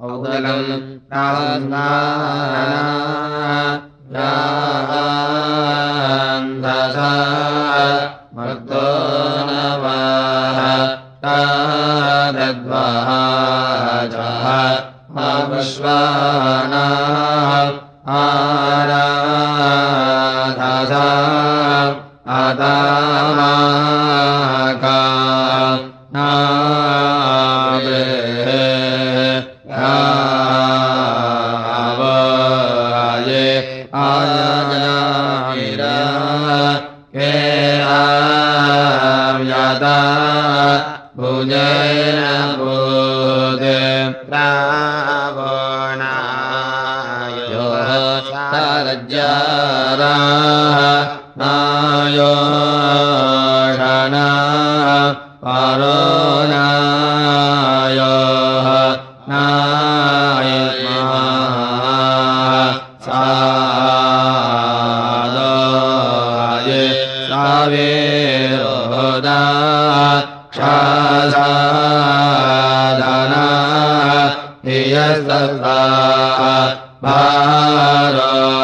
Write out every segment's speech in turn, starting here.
औदलम् कान्दा मर्तो न वा का दद्वाजा आरा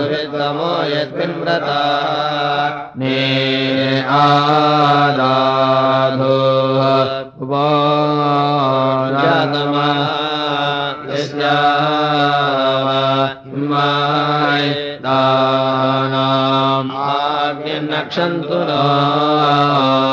विद्वमो यति व्रता ने आदाधो वाय दानाक्षन्तु न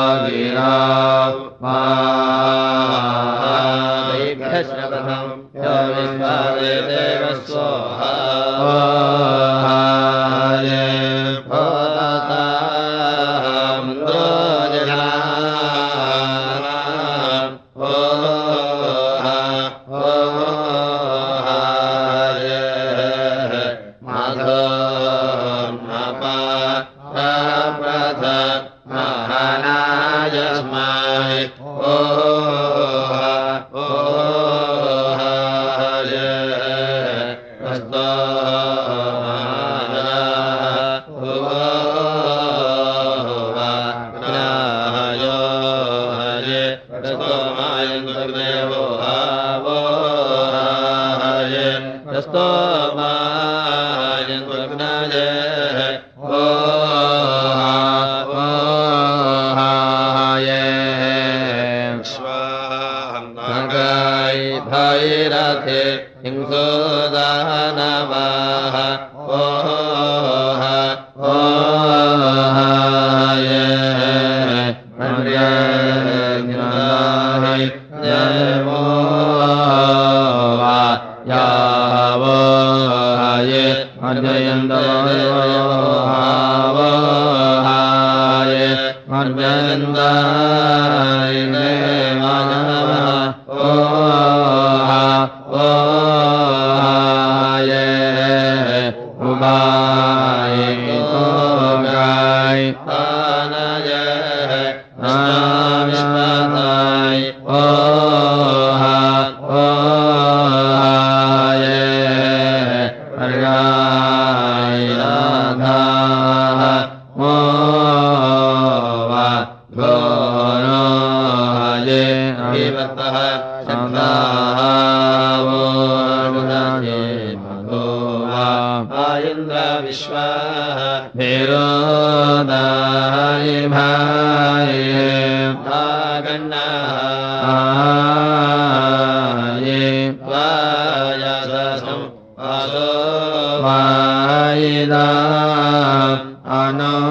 停车。वायसम् वासो वायिदा अनसोरा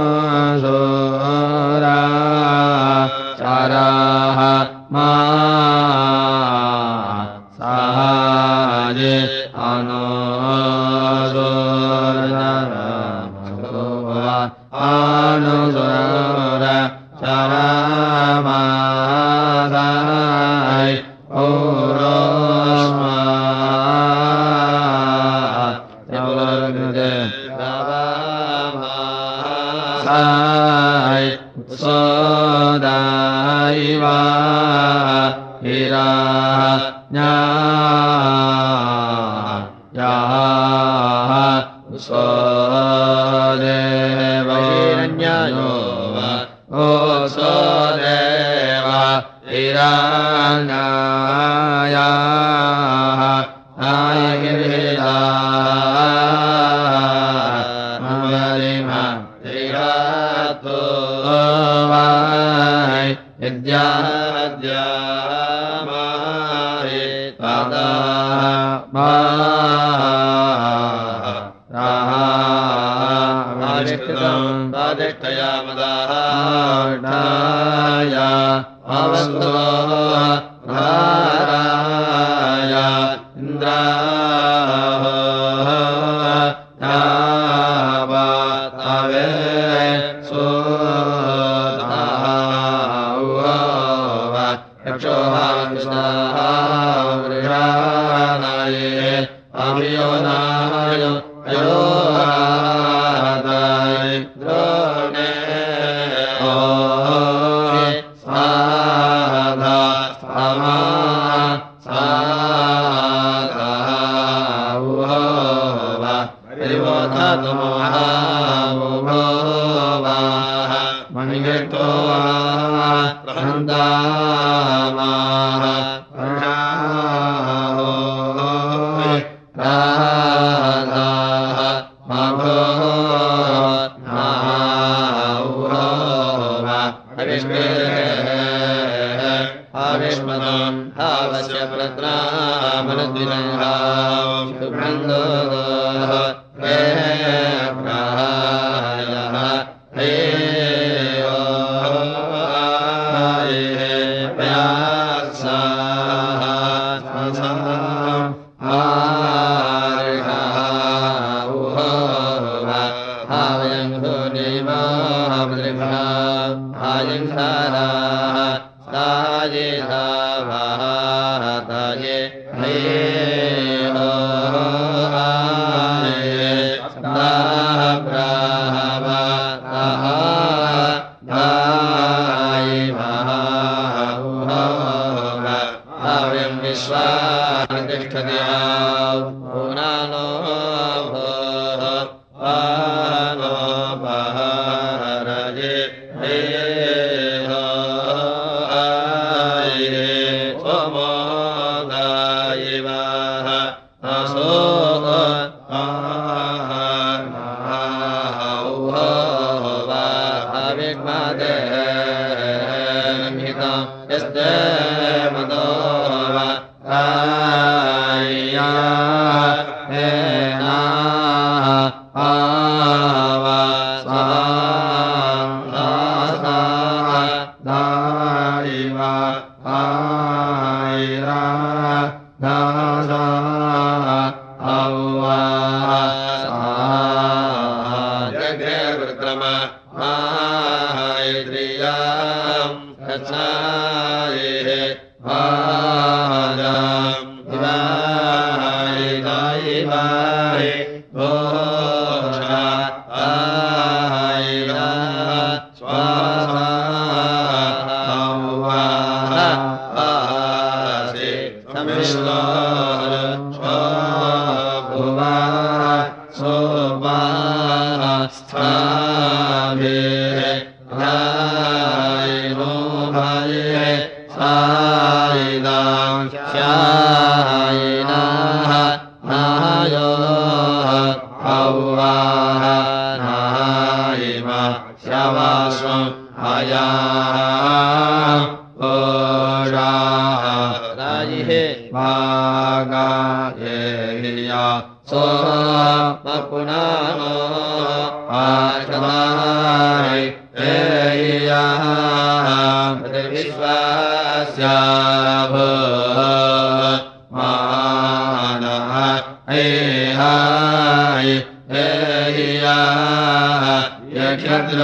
पादिष्ठया मदाय đa क्षत्र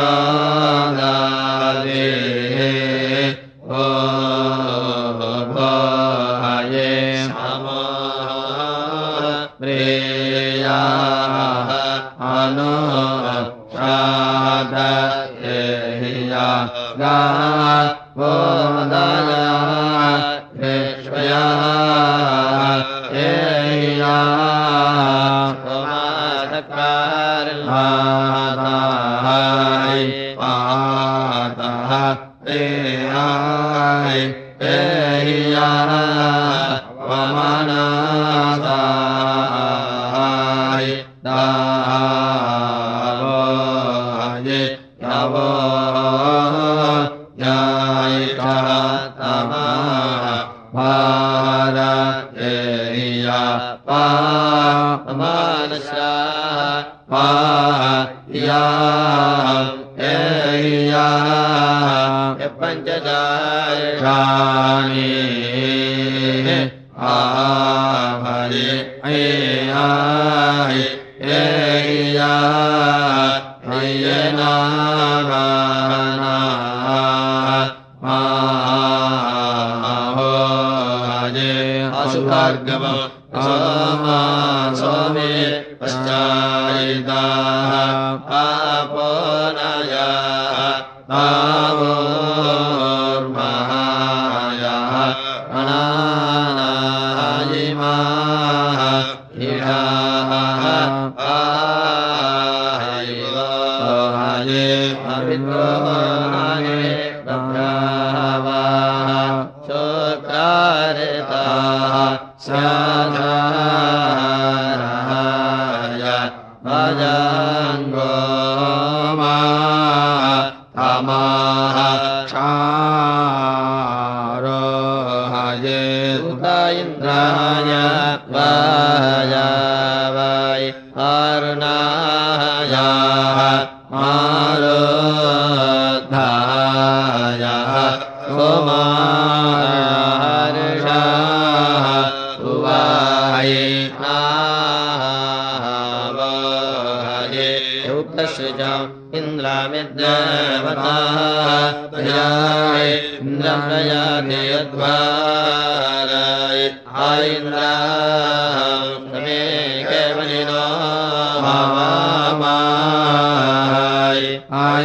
मा जय सुर्ग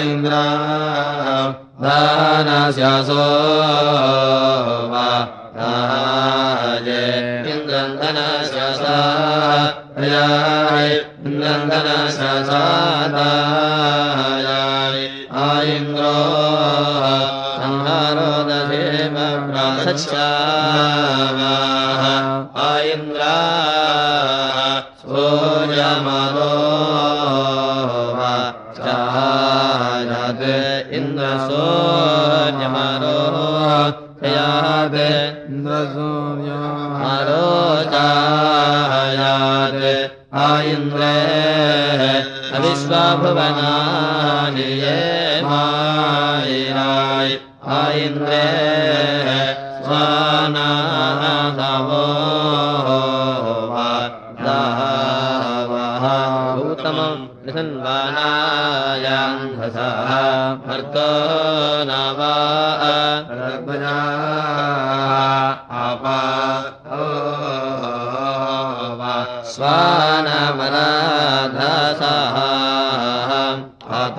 मेन्द्रा धनासो वाय इन्द्रन्दनस्य सा या इन्द्रन्दनस्य सा दाय आरो दे मश्च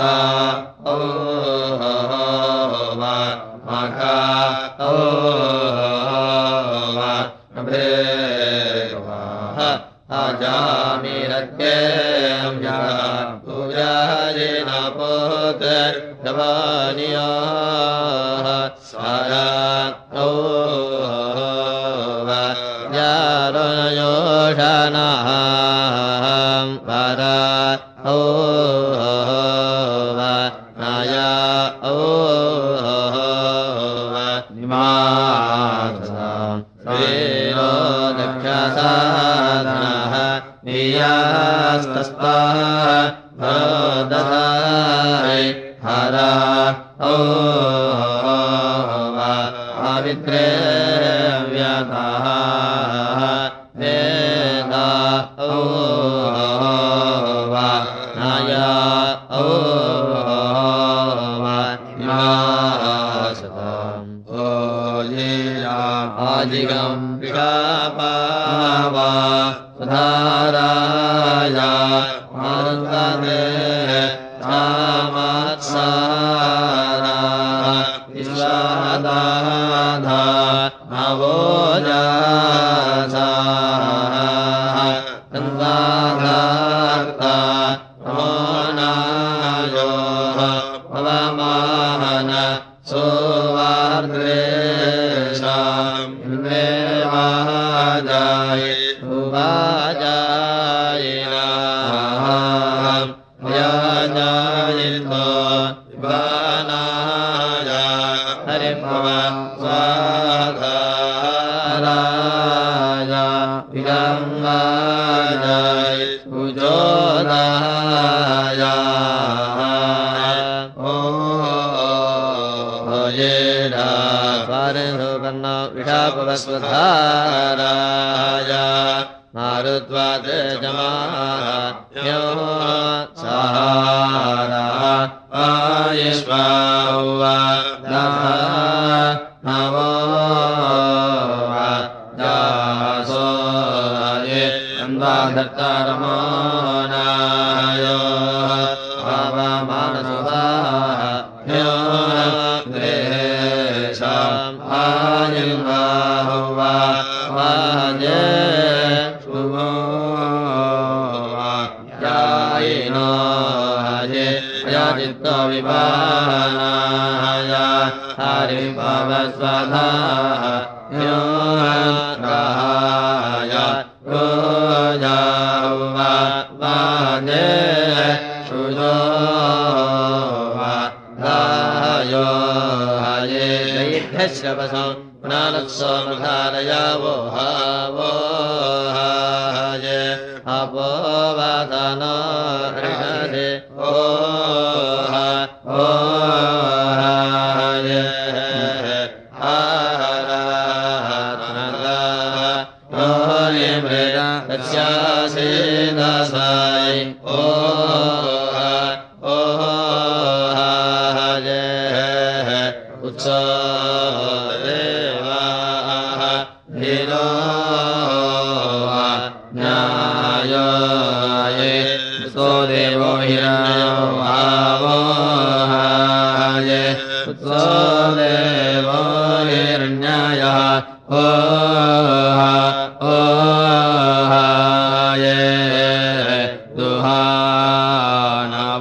ตา धा भोज चित्तो विवाहाय हरिभवस्वधाय गोजाने सुजो वा धायो हरि पधाया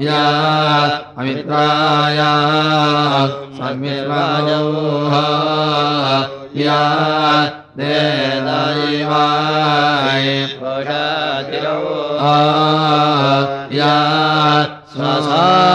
या अमित्वाया सम्यो या देनायवाय पराज या स्वसा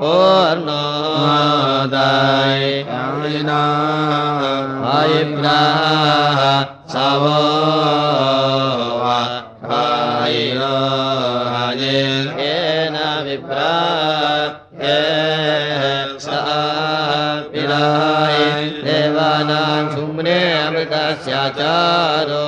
कोर्ण आयि प्रवो हायिनभिप्रा हे साये देवानां चुम्रे अमृतास्याचारो।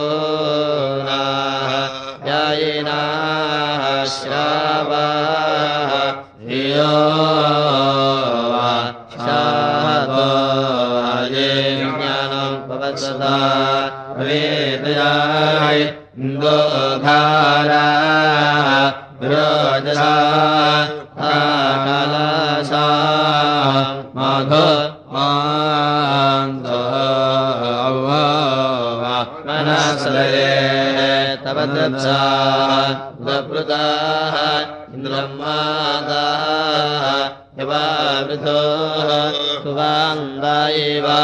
वृताः ब्रह्मादा मृतोः सुवाङ्गो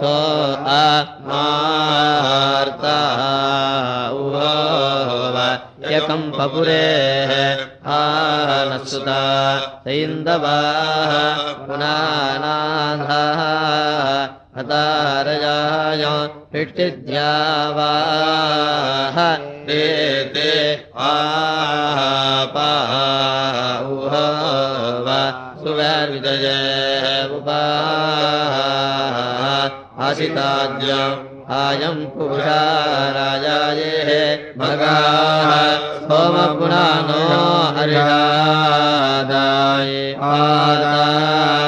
सो आत्मार्ता एकम् पपुरे आनसुता सैन्दवाः ्यावा हे ते आपाह वा सुवैरुदय उपा असिताद्य आयम् राजायेः भगाः होम पुरा नो हर्यादाय आदा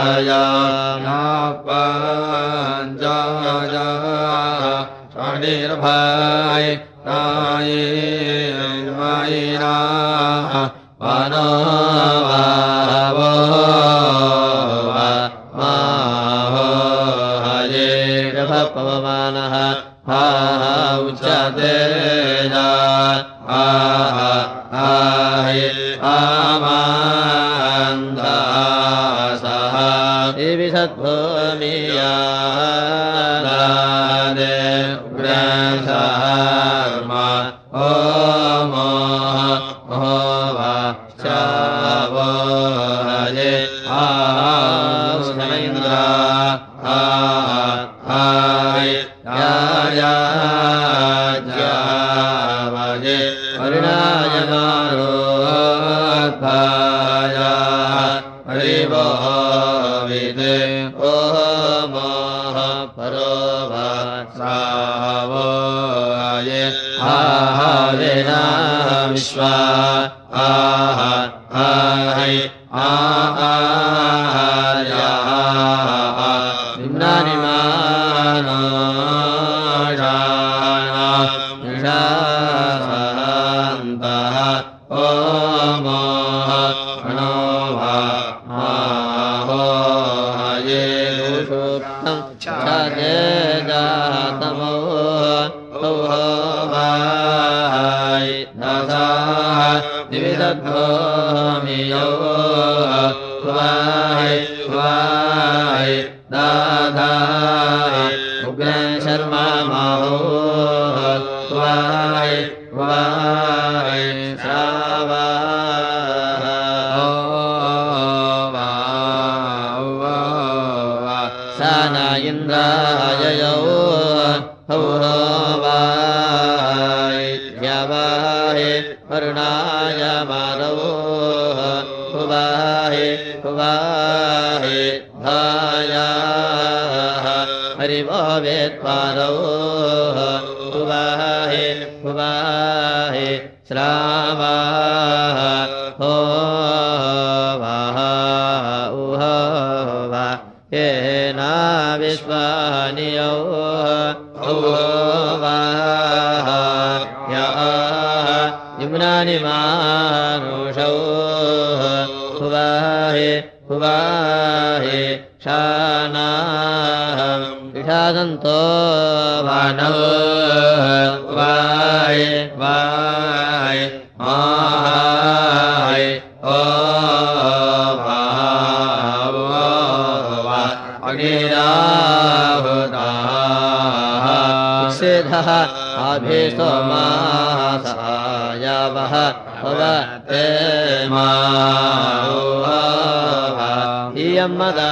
निर भ ये पूर्ण शना विषादन्तो वानौ वाय वाै आवा अनिराभृता सिधः अभि समासाया वः यम् मदा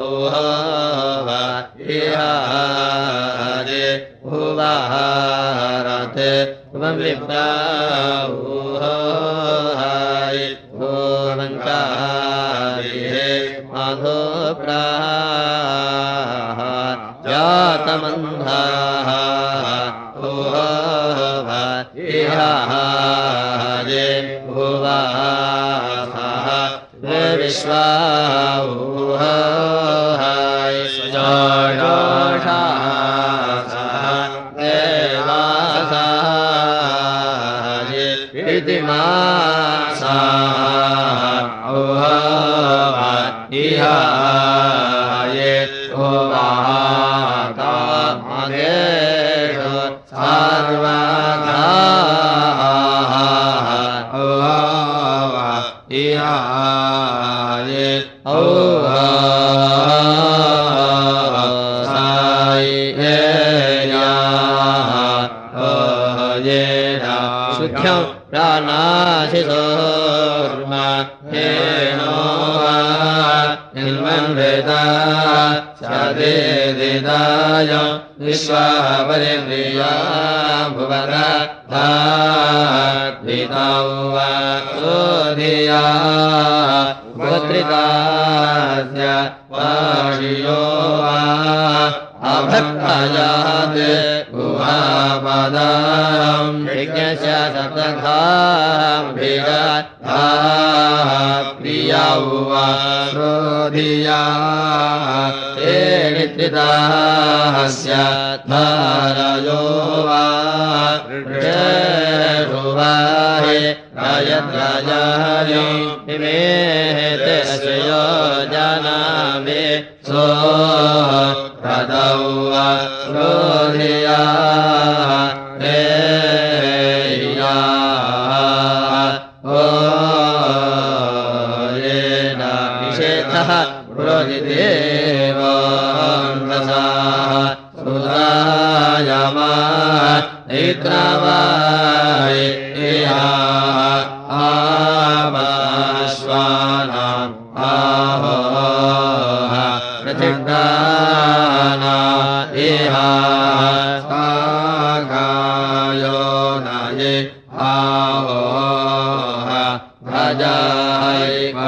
ओहावा इहादे उवाहारते माधो प्राः जातमन्धाः ओहावा इहादे विश्वा विश्वा वरेन्द्रिया भुवन धा वा क्रोधिया भोग्रिता च वा अभक्तयात् भुवा पदा प्रथाभिव प्रिया वा क्रोधिया स्यात् भारयो वा जयभुवा हे अयं राजाय मे ते श्रयो जानामि स्वयातः रोदिते भजाय हरि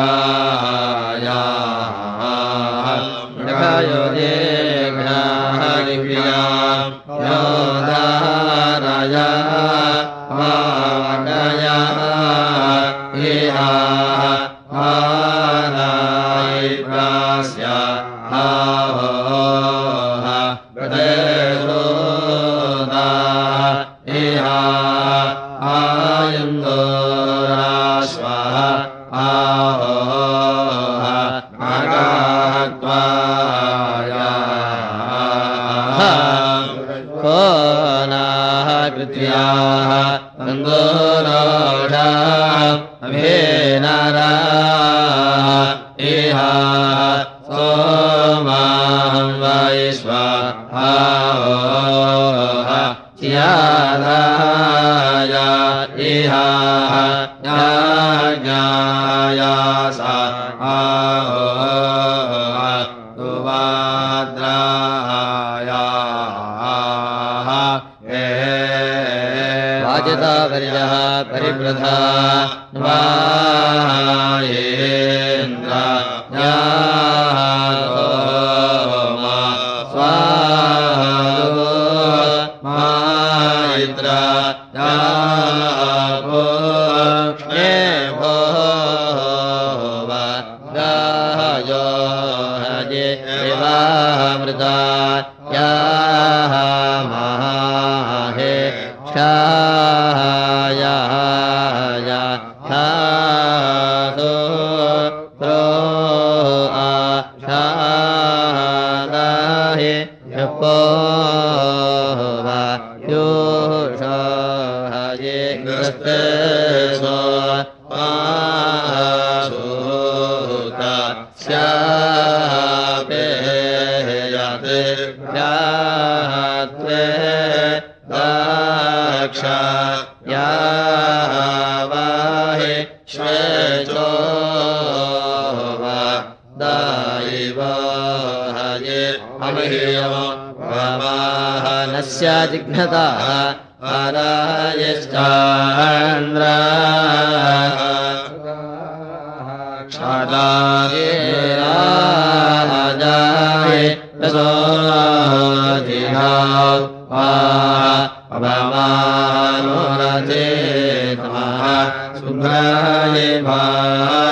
सुभ्रे भा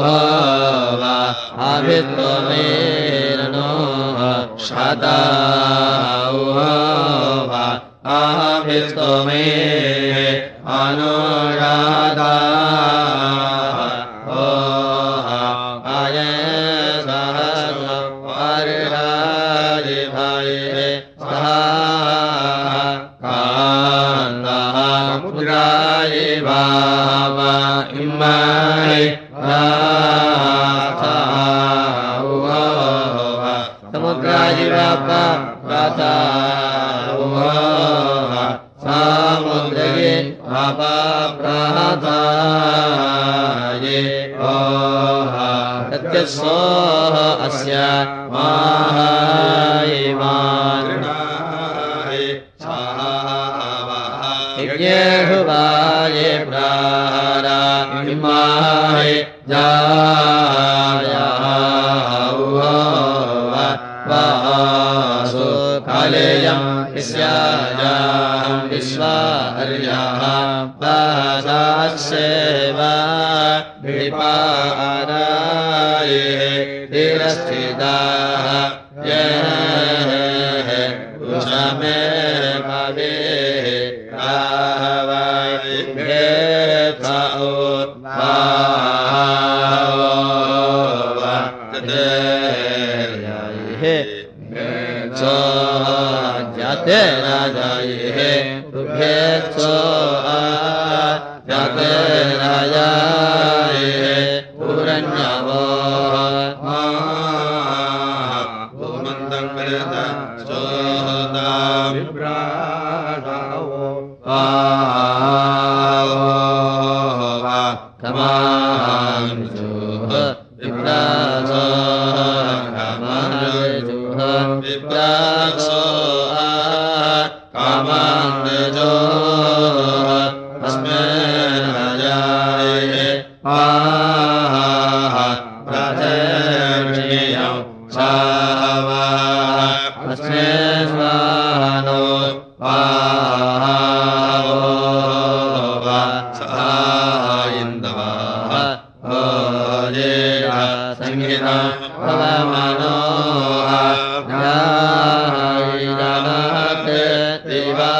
ভবা আভিত্বমের সদা ভবা আভিত্তমে অনুরা वेदाः। ये उषमे देवा।